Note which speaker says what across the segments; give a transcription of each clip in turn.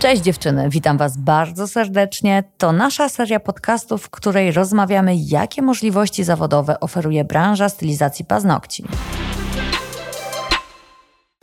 Speaker 1: Cześć dziewczyny, witam Was bardzo serdecznie. To nasza seria podcastów, w której rozmawiamy, jakie możliwości zawodowe oferuje branża stylizacji paznokci.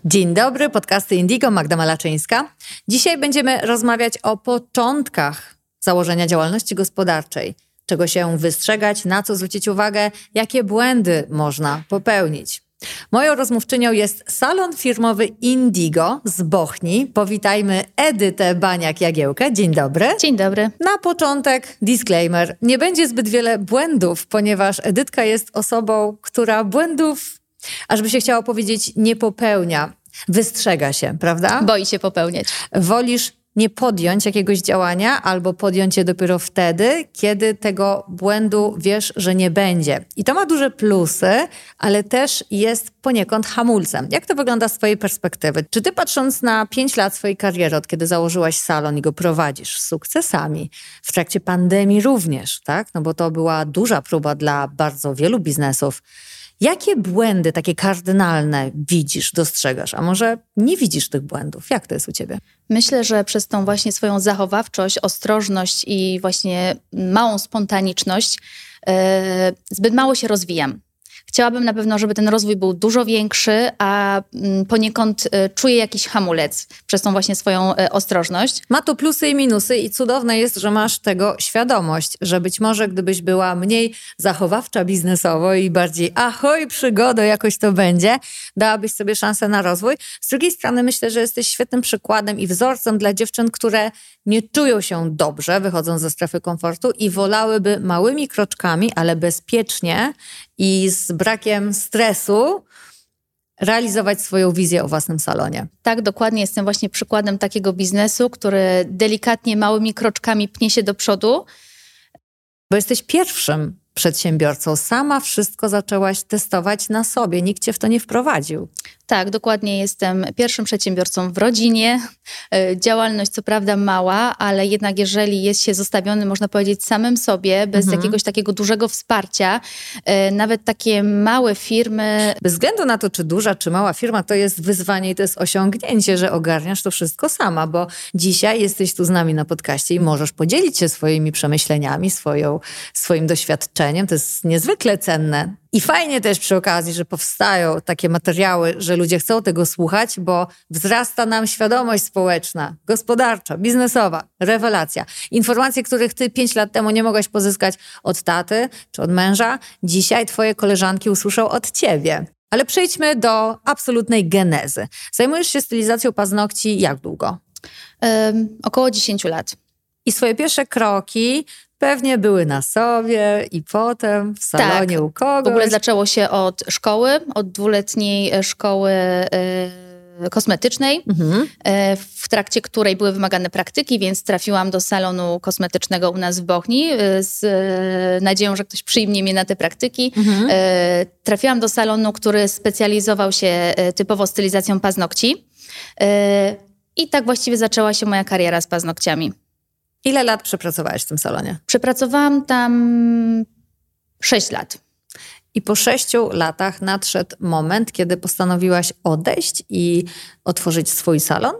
Speaker 1: Dzień dobry, podcasty Indigo, Magda Malaczyńska. Dzisiaj będziemy rozmawiać o początkach założenia działalności gospodarczej. Czego się wystrzegać, na co zwrócić uwagę, jakie błędy można popełnić. Moją rozmówczynią jest salon firmowy Indigo z Bochni. Powitajmy Edytę Baniak-Jagiełkę. Dzień dobry.
Speaker 2: Dzień dobry.
Speaker 1: Na początek disclaimer. Nie będzie zbyt wiele błędów, ponieważ Edytka jest osobą, która błędów, ażby się chciało powiedzieć, nie popełnia. Wystrzega się, prawda?
Speaker 2: Boi się popełniać.
Speaker 1: Wolisz nie podjąć jakiegoś działania albo podjąć je dopiero wtedy, kiedy tego błędu wiesz, że nie będzie. I to ma duże plusy, ale też jest poniekąd hamulcem. Jak to wygląda z Twojej perspektywy? Czy Ty patrząc na pięć lat swojej kariery, od kiedy założyłaś salon i go prowadzisz z sukcesami, w trakcie pandemii również, tak? No bo to była duża próba dla bardzo wielu biznesów. Jakie błędy takie kardynalne widzisz, dostrzegasz? A może nie widzisz tych błędów? Jak to jest u ciebie?
Speaker 2: Myślę, że przez tą właśnie swoją zachowawczość, ostrożność i właśnie małą spontaniczność yy, zbyt mało się rozwijam. Chciałabym na pewno, żeby ten rozwój był dużo większy, a mm, poniekąd e, czuję jakiś hamulec przez tą właśnie swoją e, ostrożność.
Speaker 1: Ma to plusy i minusy i cudowne jest, że masz tego świadomość, że być może gdybyś była mniej zachowawcza biznesowo i bardziej ahoj, przygodo, jakoś to będzie, dałabyś sobie szansę na rozwój. Z drugiej strony myślę, że jesteś świetnym przykładem i wzorcem dla dziewczyn, które nie czują się dobrze, wychodząc ze strefy komfortu i wolałyby małymi kroczkami, ale bezpiecznie i z brakiem stresu realizować swoją wizję o własnym salonie.
Speaker 2: Tak, dokładnie. Jestem właśnie przykładem takiego biznesu, który delikatnie, małymi kroczkami pnie się do przodu.
Speaker 1: Bo jesteś pierwszym przedsiębiorcą. Sama wszystko zaczęłaś testować na sobie. Nikt cię w to nie wprowadził.
Speaker 2: Tak, dokładnie. Jestem pierwszym przedsiębiorcą w rodzinie. E, działalność co prawda mała, ale jednak jeżeli jest się zostawiony, można powiedzieć, samym sobie, bez mhm. jakiegoś takiego dużego wsparcia, e, nawet takie małe firmy.
Speaker 1: Bez względu na to, czy duża, czy mała firma, to jest wyzwanie i to jest osiągnięcie, że ogarniasz to wszystko sama, bo dzisiaj jesteś tu z nami na podcaście i możesz podzielić się swoimi przemyśleniami, swoją, swoim doświadczeniem. To jest niezwykle cenne. I fajnie też przy okazji, że powstają takie materiały, że ludzie chcą tego słuchać, bo wzrasta nam świadomość społeczna, gospodarcza, biznesowa, rewelacja. Informacje, których ty pięć lat temu nie mogłaś pozyskać od taty czy od męża, dzisiaj twoje koleżanki usłyszą od ciebie. Ale przejdźmy do absolutnej genezy. Zajmujesz się stylizacją paznokci jak długo?
Speaker 2: Um, około 10 lat.
Speaker 1: I swoje pierwsze kroki Pewnie były na sobie i potem w salonie tak. u kogoś.
Speaker 2: W ogóle zaczęło się od szkoły, od dwuletniej e, szkoły y, kosmetycznej, mhm. y, w trakcie której były wymagane praktyki, więc trafiłam do salonu kosmetycznego u nas w Bochni y, z nadzieją, że ktoś przyjmie mnie na te praktyki. Mhm. Trafiłam do salonu, który specjalizował się typowo stylizacją paznokci. I tak właściwie zaczęła się moja kariera z paznokciami.
Speaker 1: Ile lat przepracowałaś w tym salonie?
Speaker 2: Przepracowałam tam 6 lat.
Speaker 1: I po sześciu latach nadszedł moment, kiedy postanowiłaś odejść i otworzyć swój salon?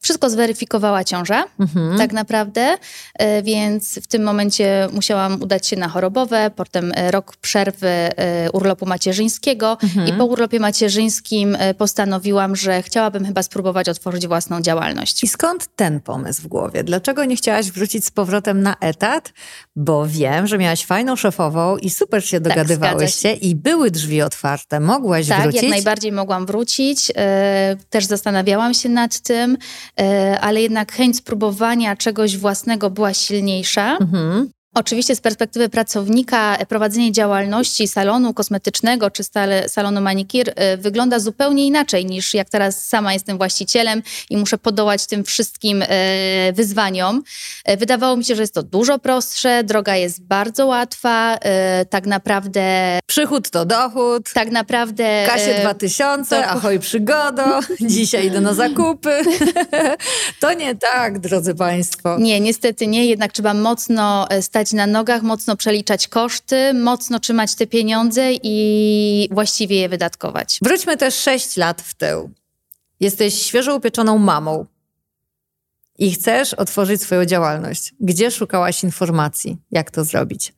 Speaker 2: Wszystko zweryfikowała ciąża, mhm. tak naprawdę, e, więc w tym momencie musiałam udać się na chorobowe, potem e, rok przerwy e, urlopu macierzyńskiego mhm. i po urlopie macierzyńskim postanowiłam, że chciałabym chyba spróbować otworzyć własną działalność.
Speaker 1: I skąd ten pomysł w głowie? Dlaczego nie chciałaś wrócić z powrotem na etat? Bo wiem, że miałaś fajną szefową i super się dogadywałyście tak, i były drzwi otwarte. Mogłaś
Speaker 2: tak,
Speaker 1: wrócić? Tak,
Speaker 2: jak najbardziej mogłam wrócić. Też zastanawiałam się nad tym. E, ale jednak chęć spróbowania czegoś własnego była silniejsza. Mhm. Oczywiście z perspektywy pracownika prowadzenie działalności salonu kosmetycznego czy salonu manikir y, wygląda zupełnie inaczej niż jak teraz sama jestem właścicielem i muszę podołać tym wszystkim y, wyzwaniom. Wydawało mi się, że jest to dużo prostsze, droga jest bardzo łatwa, tak naprawdę...
Speaker 1: Przychód to dochód.
Speaker 2: Tak naprawdę...
Speaker 1: Kasie 2000, to... ahoj przygodo, dzisiaj idę na zakupy. to nie tak, drodzy Państwo.
Speaker 2: Nie, niestety nie, jednak trzeba mocno stać stać na nogach, mocno przeliczać koszty, mocno trzymać te pieniądze i właściwie je wydatkować.
Speaker 1: Wróćmy też 6 lat w tył. Jesteś świeżo upieczoną mamą. i chcesz otworzyć swoją działalność. Gdzie szukałaś informacji? Jak to zrobić?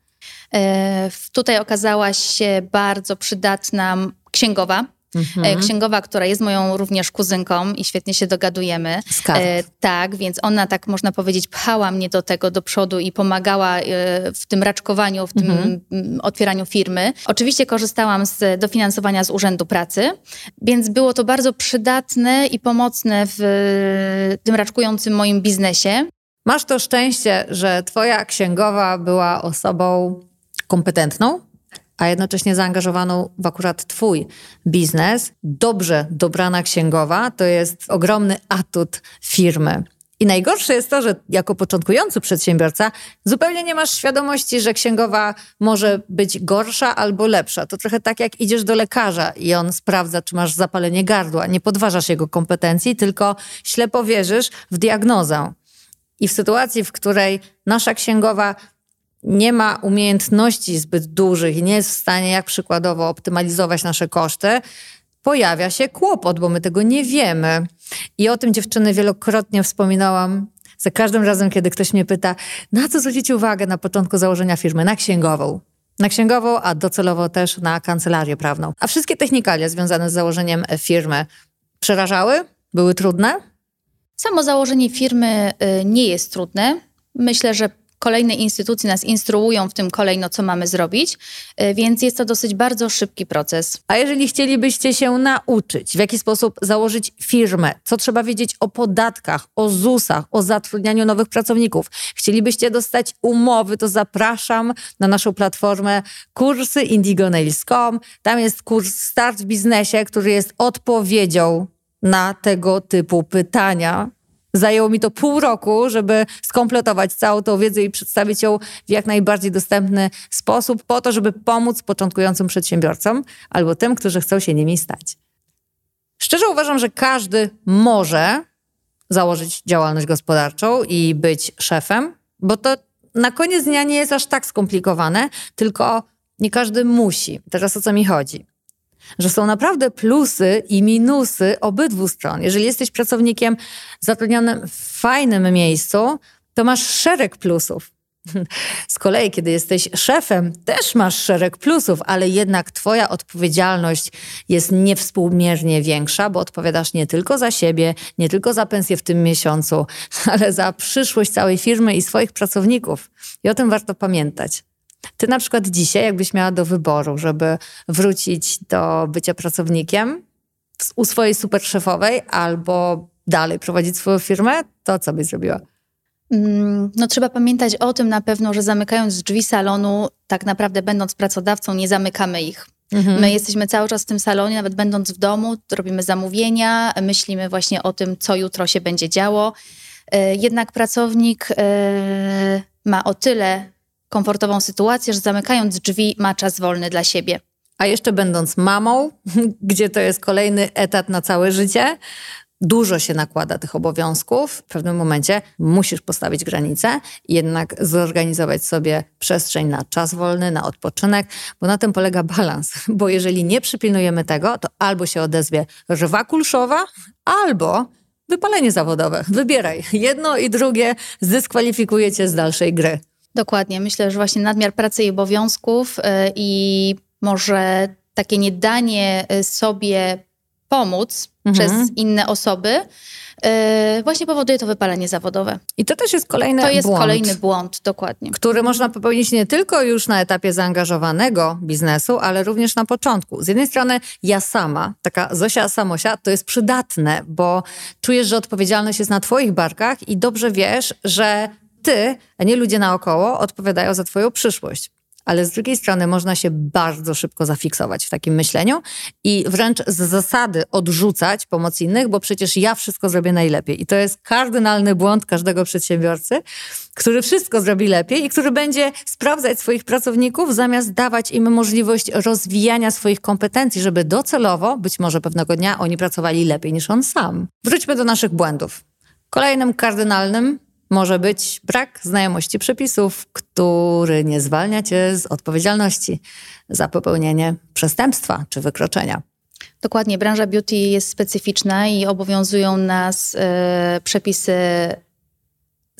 Speaker 2: E, tutaj okazała się bardzo przydatna księgowa, Mhm. E, księgowa, która jest moją również kuzynką i świetnie się dogadujemy.
Speaker 1: E,
Speaker 2: tak, więc ona tak można powiedzieć pchała mnie do tego do przodu i pomagała e, w tym raczkowaniu, w tym mhm. otwieraniu firmy. Oczywiście korzystałam z dofinansowania z Urzędu Pracy, więc było to bardzo przydatne i pomocne w tym raczkującym moim biznesie.
Speaker 1: Masz to szczęście, że twoja księgowa była osobą kompetentną, a jednocześnie zaangażowaną w akurat Twój biznes, dobrze dobrana księgowa to jest ogromny atut firmy. I najgorsze jest to, że jako początkujący przedsiębiorca zupełnie nie masz świadomości, że księgowa może być gorsza albo lepsza. To trochę tak jak idziesz do lekarza i on sprawdza, czy masz zapalenie gardła. Nie podważasz jego kompetencji, tylko ślepo wierzysz w diagnozę. I w sytuacji, w której nasza księgowa nie ma umiejętności zbyt dużych i nie jest w stanie, jak przykładowo, optymalizować nasze koszty, pojawia się kłopot, bo my tego nie wiemy. I o tym dziewczyny wielokrotnie wspominałam. Za każdym razem, kiedy ktoś mnie pyta, na co zwrócić uwagę na początku założenia firmy? Na księgową. Na księgową, a docelowo też na kancelarię prawną. A wszystkie technikalia związane z założeniem firmy przerażały? Były trudne?
Speaker 2: Samo założenie firmy y, nie jest trudne. Myślę, że kolejne instytucje nas instruują w tym kolejno, co mamy zrobić, e, więc jest to dosyć bardzo szybki proces.
Speaker 1: A jeżeli chcielibyście się nauczyć, w jaki sposób założyć firmę, co trzeba wiedzieć o podatkach, o ZUS-ach, o zatrudnianiu nowych pracowników, chcielibyście dostać umowy, to zapraszam na naszą platformę kursy indigonails.com. Tam jest kurs Start w biznesie, który jest odpowiedzią na tego typu pytania Zajęło mi to pół roku, żeby skompletować całą tą wiedzę i przedstawić ją w jak najbardziej dostępny sposób, po to, żeby pomóc początkującym przedsiębiorcom albo tym, którzy chcą się nimi stać. Szczerze uważam, że każdy może założyć działalność gospodarczą i być szefem, bo to na koniec dnia nie jest aż tak skomplikowane, tylko nie każdy musi. Teraz o co mi chodzi? Że są naprawdę plusy i minusy obydwu stron. Jeżeli jesteś pracownikiem zatrudnionym w fajnym miejscu, to masz szereg plusów. Z kolei, kiedy jesteś szefem, też masz szereg plusów, ale jednak Twoja odpowiedzialność jest niewspółmiernie większa, bo odpowiadasz nie tylko za siebie, nie tylko za pensję w tym miesiącu, ale za przyszłość całej firmy i swoich pracowników. I o tym warto pamiętać. Ty na przykład dzisiaj, jakbyś miała do wyboru, żeby wrócić do bycia pracownikiem u swojej super szefowej albo dalej prowadzić swoją firmę, to co byś zrobiła?
Speaker 2: Mm, no trzeba pamiętać o tym na pewno, że zamykając drzwi salonu, tak naprawdę będąc pracodawcą, nie zamykamy ich. Mhm. My jesteśmy cały czas w tym salonie, nawet będąc w domu, robimy zamówienia, myślimy właśnie o tym, co jutro się będzie działo. E, jednak pracownik e, ma o tyle komfortową sytuację, że zamykając drzwi ma czas wolny dla siebie.
Speaker 1: A jeszcze będąc mamą, gdzie to jest kolejny etat na całe życie, dużo się nakłada tych obowiązków. W pewnym momencie musisz postawić granicę jednak zorganizować sobie przestrzeń na czas wolny, na odpoczynek, bo na tym polega balans. Bo jeżeli nie przypilnujemy tego, to albo się odezwie rwa kulszowa, albo wypalenie zawodowe. Wybieraj. Jedno i drugie zdyskwalifikuje cię z dalszej gry.
Speaker 2: Dokładnie. Myślę, że właśnie nadmiar pracy i obowiązków y, i może takie niedanie y, sobie pomóc mhm. przez inne osoby, y, właśnie powoduje to wypalenie zawodowe.
Speaker 1: I to też jest kolejny błąd.
Speaker 2: To jest błąd, kolejny błąd, dokładnie.
Speaker 1: Który można popełnić nie tylko już na etapie zaangażowanego biznesu, ale również na początku. Z jednej strony ja sama, taka Zosia Samosia, to jest przydatne, bo czujesz, że odpowiedzialność jest na twoich barkach i dobrze wiesz, że ty, a nie ludzie naokoło, odpowiadają za twoją przyszłość. Ale z drugiej strony można się bardzo szybko zafiksować w takim myśleniu i wręcz z zasady odrzucać pomoc innych, bo przecież ja wszystko zrobię najlepiej. I to jest kardynalny błąd każdego przedsiębiorcy, który wszystko zrobi lepiej i który będzie sprawdzać swoich pracowników, zamiast dawać im możliwość rozwijania swoich kompetencji, żeby docelowo, być może pewnego dnia, oni pracowali lepiej niż on sam. Wróćmy do naszych błędów. Kolejnym kardynalnym może być brak znajomości przepisów, który nie zwalnia cię z odpowiedzialności za popełnienie przestępstwa czy wykroczenia.
Speaker 2: Dokładnie, branża beauty jest specyficzna i obowiązują nas y, przepisy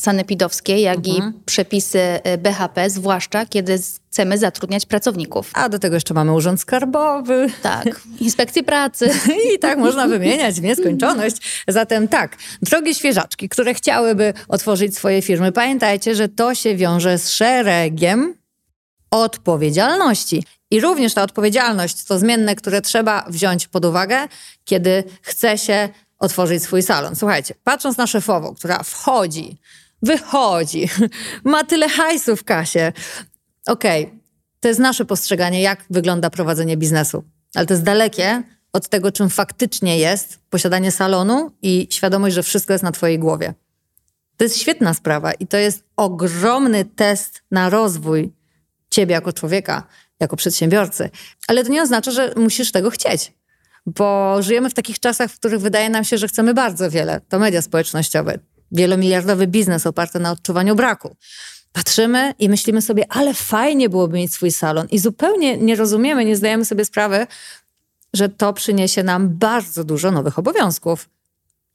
Speaker 2: sanepidowskie, jak mhm. i przepisy y, BHP, zwłaszcza kiedy chcemy zatrudniać pracowników.
Speaker 1: A do tego jeszcze mamy Urząd Skarbowy.
Speaker 2: Tak, inspekcję pracy.
Speaker 1: I tak można wymieniać w nieskończoność. Zatem tak, drogie świeżaczki, które chciałyby otworzyć swoje firmy, pamiętajcie, że to się wiąże z szeregiem odpowiedzialności. I również ta odpowiedzialność to zmienne, które trzeba wziąć pod uwagę, kiedy chce się otworzyć swój salon. Słuchajcie, patrząc na szefową, która wchodzi, wychodzi, ma tyle hajsu w kasie. Okej, okay, to jest nasze postrzeganie, jak wygląda prowadzenie biznesu, ale to jest dalekie od tego, czym faktycznie jest posiadanie salonu i świadomość, że wszystko jest na Twojej głowie. To jest świetna sprawa i to jest ogromny test na rozwój Ciebie jako człowieka, jako przedsiębiorcy. Ale to nie oznacza, że musisz tego chcieć bo żyjemy w takich czasach, w których wydaje nam się, że chcemy bardzo wiele. To media społecznościowe, wielomiliardowy biznes oparty na odczuwaniu braku. Patrzymy i myślimy sobie, ale fajnie byłoby mieć swój salon, i zupełnie nie rozumiemy, nie zdajemy sobie sprawy, że to przyniesie nam bardzo dużo nowych obowiązków.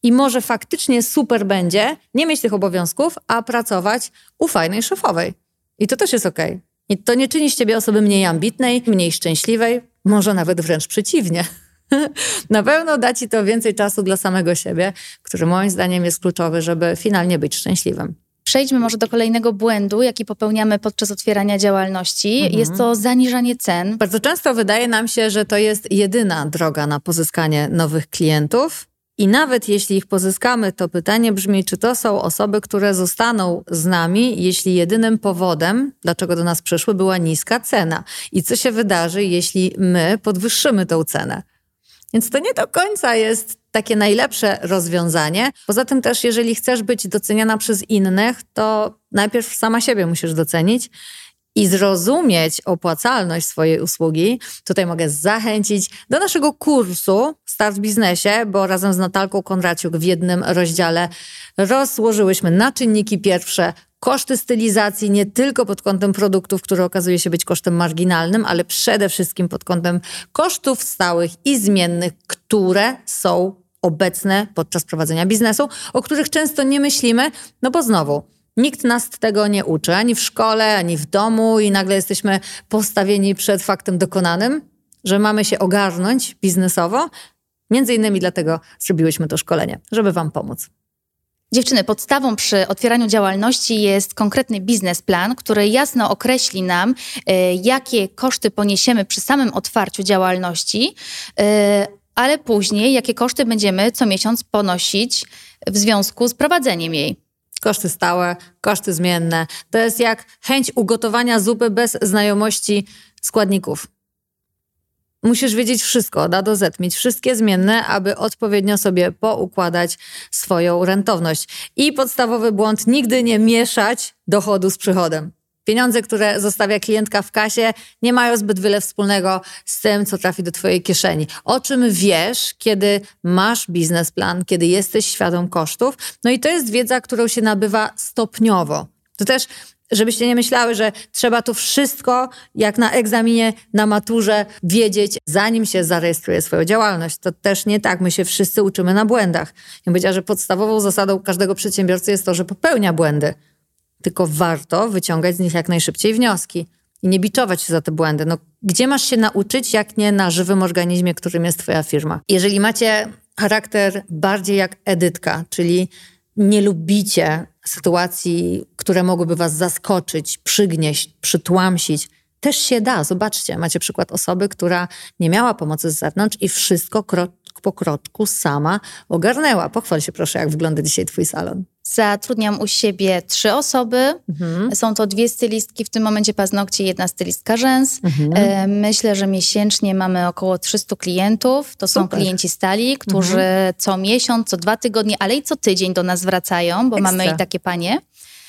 Speaker 1: I może faktycznie super będzie nie mieć tych obowiązków, a pracować u fajnej szefowej. I to też jest. Okay. I to nie czyni z ciebie osoby mniej ambitnej, mniej szczęśliwej, może nawet wręcz przeciwnie. na pewno da ci to więcej czasu dla samego siebie, który moim zdaniem jest kluczowy, żeby finalnie być szczęśliwym.
Speaker 2: Przejdźmy może do kolejnego błędu, jaki popełniamy podczas otwierania działalności. Mhm. Jest to zaniżanie cen.
Speaker 1: Bardzo często wydaje nam się, że to jest jedyna droga na pozyskanie nowych klientów. I nawet jeśli ich pozyskamy, to pytanie brzmi, czy to są osoby, które zostaną z nami, jeśli jedynym powodem, dlaczego do nas przyszły, była niska cena. I co się wydarzy, jeśli my podwyższymy tą cenę? Więc to nie do końca jest takie najlepsze rozwiązanie. Poza tym też, jeżeli chcesz być doceniana przez innych, to najpierw sama siebie musisz docenić i zrozumieć opłacalność swojej usługi, tutaj mogę zachęcić do naszego kursu Start w Biznesie, bo razem z Natalką Konraciuk w jednym rozdziale rozłożyłyśmy na czynniki pierwsze koszty stylizacji nie tylko pod kątem produktów, które okazuje się być kosztem marginalnym, ale przede wszystkim pod kątem kosztów stałych i zmiennych, które są obecne podczas prowadzenia biznesu, o których często nie myślimy, no bo znowu, Nikt nas tego nie uczy, ani w szkole, ani w domu, i nagle jesteśmy postawieni przed faktem dokonanym, że mamy się ogarnąć biznesowo. Między innymi dlatego zrobiłyśmy to szkolenie, żeby Wam pomóc.
Speaker 2: Dziewczyny, podstawą przy otwieraniu działalności jest konkretny biznesplan, który jasno określi nam, y, jakie koszty poniesiemy przy samym otwarciu działalności, y, ale później jakie koszty będziemy co miesiąc ponosić w związku z prowadzeniem jej.
Speaker 1: Koszty stałe, koszty zmienne. To jest jak chęć ugotowania zupy bez znajomości składników. Musisz wiedzieć wszystko, od A do Z, mieć wszystkie zmienne, aby odpowiednio sobie poukładać swoją rentowność. I podstawowy błąd, nigdy nie mieszać dochodu z przychodem. Pieniądze, które zostawia klientka w kasie, nie mają zbyt wiele wspólnego z tym, co trafi do Twojej kieszeni. O czym wiesz, kiedy masz biznesplan, kiedy jesteś świadom kosztów. No i to jest wiedza, którą się nabywa stopniowo. To też żebyście nie myślały, że trzeba to wszystko, jak na egzaminie, na maturze, wiedzieć, zanim się zarejestruje swoją działalność. To też nie tak. My się wszyscy uczymy na błędach. Ja powiedziała, że podstawową zasadą każdego przedsiębiorcy jest to, że popełnia błędy. Tylko warto wyciągać z nich jak najszybciej wnioski i nie biczować się za te błędy. No, gdzie masz się nauczyć, jak nie na żywym organizmie, którym jest twoja firma? Jeżeli macie charakter bardziej jak Edytka, czyli nie lubicie sytuacji, które mogłyby was zaskoczyć, przygnieść, przytłamsić, też się da. Zobaczcie, macie przykład osoby, która nie miała pomocy z zewnątrz i wszystko krok po kroczku sama ogarnęła. Pochwal się proszę, jak wygląda dzisiaj twój salon.
Speaker 2: Zatrudniam u siebie trzy osoby. Mhm. Są to dwie stylistki, w tym momencie paznokcie, jedna stylistka rzęs. Mhm. E, myślę, że miesięcznie mamy około 300 klientów. To Super. są klienci stali, którzy mhm. co miesiąc, co dwa tygodnie, ale i co tydzień do nas wracają, bo Ekstra. mamy i takie panie.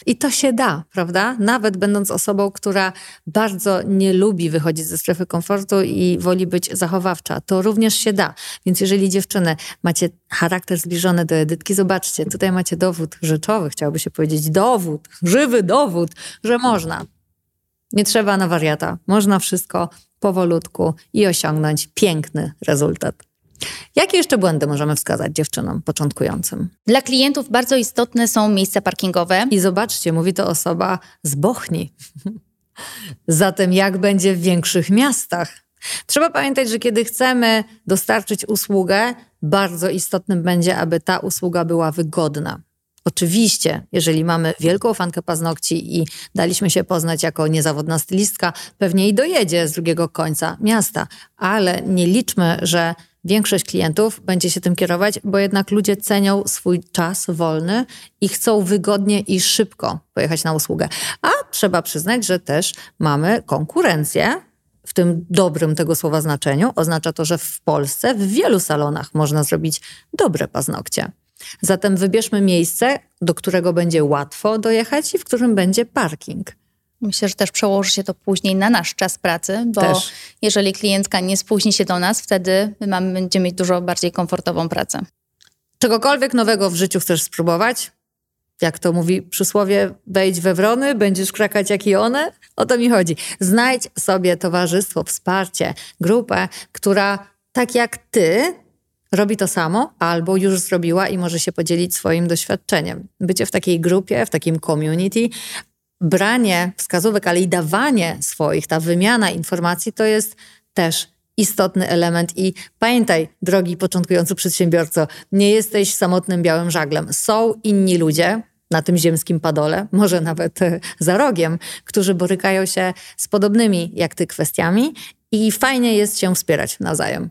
Speaker 1: I to się da, prawda? Nawet będąc osobą, która bardzo nie lubi wychodzić ze strefy komfortu i woli być zachowawcza, to również się da. Więc jeżeli dziewczyny macie charakter zbliżony do Edytki, zobaczcie, tutaj macie dowód rzeczowy, chciałoby się powiedzieć dowód, żywy dowód, że można. Nie trzeba na wariata. Można wszystko powolutku i osiągnąć piękny rezultat. Jakie jeszcze błędy możemy wskazać dziewczynom początkującym?
Speaker 2: Dla klientów bardzo istotne są miejsca parkingowe.
Speaker 1: I zobaczcie, mówi to osoba z Bochni. Zatem jak będzie w większych miastach? Trzeba pamiętać, że kiedy chcemy dostarczyć usługę, bardzo istotnym będzie, aby ta usługa była wygodna. Oczywiście, jeżeli mamy wielką fankę paznokci i daliśmy się poznać jako niezawodna stylistka, pewnie i dojedzie z drugiego końca miasta, ale nie liczmy, że większość klientów będzie się tym kierować, bo jednak ludzie cenią swój czas wolny i chcą wygodnie i szybko pojechać na usługę. A trzeba przyznać, że też mamy konkurencję, w tym dobrym tego słowa znaczeniu. Oznacza to, że w Polsce w wielu salonach można zrobić dobre paznokcie. Zatem wybierzmy miejsce, do którego będzie łatwo dojechać i w którym będzie parking.
Speaker 2: Myślę, że też przełoży się to później na nasz czas pracy, bo też. jeżeli klientka nie spóźni się do nas, wtedy mamy, będziemy mieć dużo bardziej komfortową pracę.
Speaker 1: Czegokolwiek nowego w życiu chcesz spróbować? Jak to mówi przysłowie, wejdź we wrony, będziesz krakać jak i one? O to mi chodzi. Znajdź sobie towarzystwo, wsparcie, grupę, która tak jak ty robi to samo albo już zrobiła i może się podzielić swoim doświadczeniem. Bycie w takiej grupie, w takim community, branie wskazówek, ale i dawanie swoich, ta wymiana informacji to jest też istotny element. I pamiętaj, drogi początkujący przedsiębiorco, nie jesteś samotnym białym żaglem. Są inni ludzie, na tym ziemskim padole, może nawet e, za rogiem, którzy borykają się z podobnymi jak ty kwestiami i fajnie jest się wspierać nawzajem.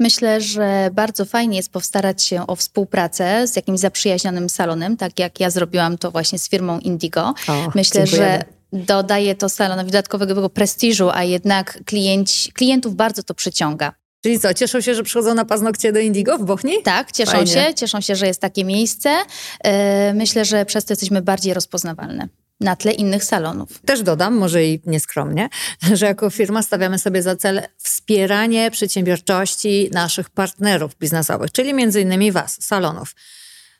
Speaker 2: Myślę, że bardzo fajnie jest postarać się o współpracę z jakimś zaprzyjaźnionym salonem, tak jak ja zrobiłam to właśnie z firmą Indigo. O, Myślę, dziękujemy. że dodaje to salonowi dodatkowego prestiżu, a jednak klienci, klientów bardzo to przyciąga.
Speaker 1: Czyli co, cieszą się, że przychodzą na paznokcie do Indigo w Bochni?
Speaker 2: Tak, cieszą Fajnie. się, cieszą się, że jest takie miejsce. E, myślę, że przez to jesteśmy bardziej rozpoznawalne na tle innych salonów.
Speaker 1: Też dodam, może i nieskromnie, że jako firma stawiamy sobie za cel wspieranie przedsiębiorczości naszych partnerów biznesowych, czyli między innymi Was, salonów.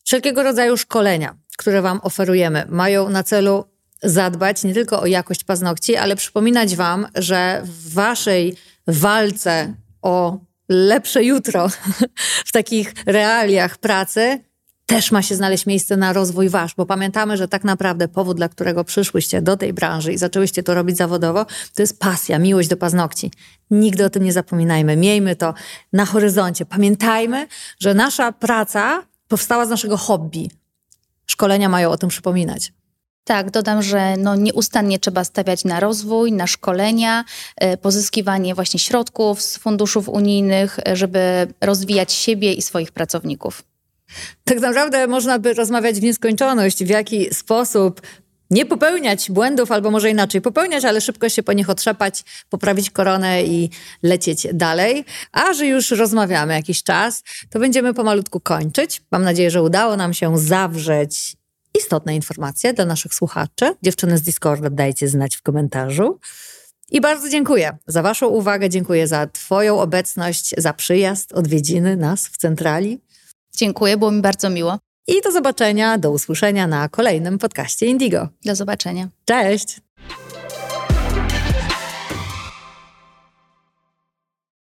Speaker 1: Wszelkiego rodzaju szkolenia, które Wam oferujemy, mają na celu zadbać nie tylko o jakość paznokci, ale przypominać Wam, że w Waszej walce o lepsze jutro w takich realiach pracy też ma się znaleźć miejsce na rozwój wasz, bo pamiętamy, że tak naprawdę powód, dla którego przyszłyście do tej branży i zaczęłyście to robić zawodowo, to jest pasja, miłość do paznokci. Nigdy o tym nie zapominajmy. Miejmy to na horyzoncie. Pamiętajmy, że nasza praca powstała z naszego hobby. Szkolenia mają o tym przypominać.
Speaker 2: Tak, dodam, że no nieustannie trzeba stawiać na rozwój, na szkolenia, e, pozyskiwanie właśnie środków z funduszów unijnych, e, żeby rozwijać siebie i swoich pracowników.
Speaker 1: Tak naprawdę można by rozmawiać w nieskończoność, w jaki sposób nie popełniać błędów, albo może inaczej popełniać, ale szybko się po nich otrzepać, poprawić koronę i lecieć dalej. A że już rozmawiamy jakiś czas, to będziemy pomalutku kończyć. Mam nadzieję, że udało nam się zawrzeć istotne informacje dla naszych słuchaczy. Dziewczyny z Discorda dajcie znać w komentarzu. I bardzo dziękuję za Waszą uwagę, dziękuję za Twoją obecność, za przyjazd, odwiedziny nas w centrali.
Speaker 2: Dziękuję, było mi bardzo miło.
Speaker 1: I do zobaczenia, do usłyszenia na kolejnym podcaście Indigo.
Speaker 2: Do zobaczenia.
Speaker 1: Cześć!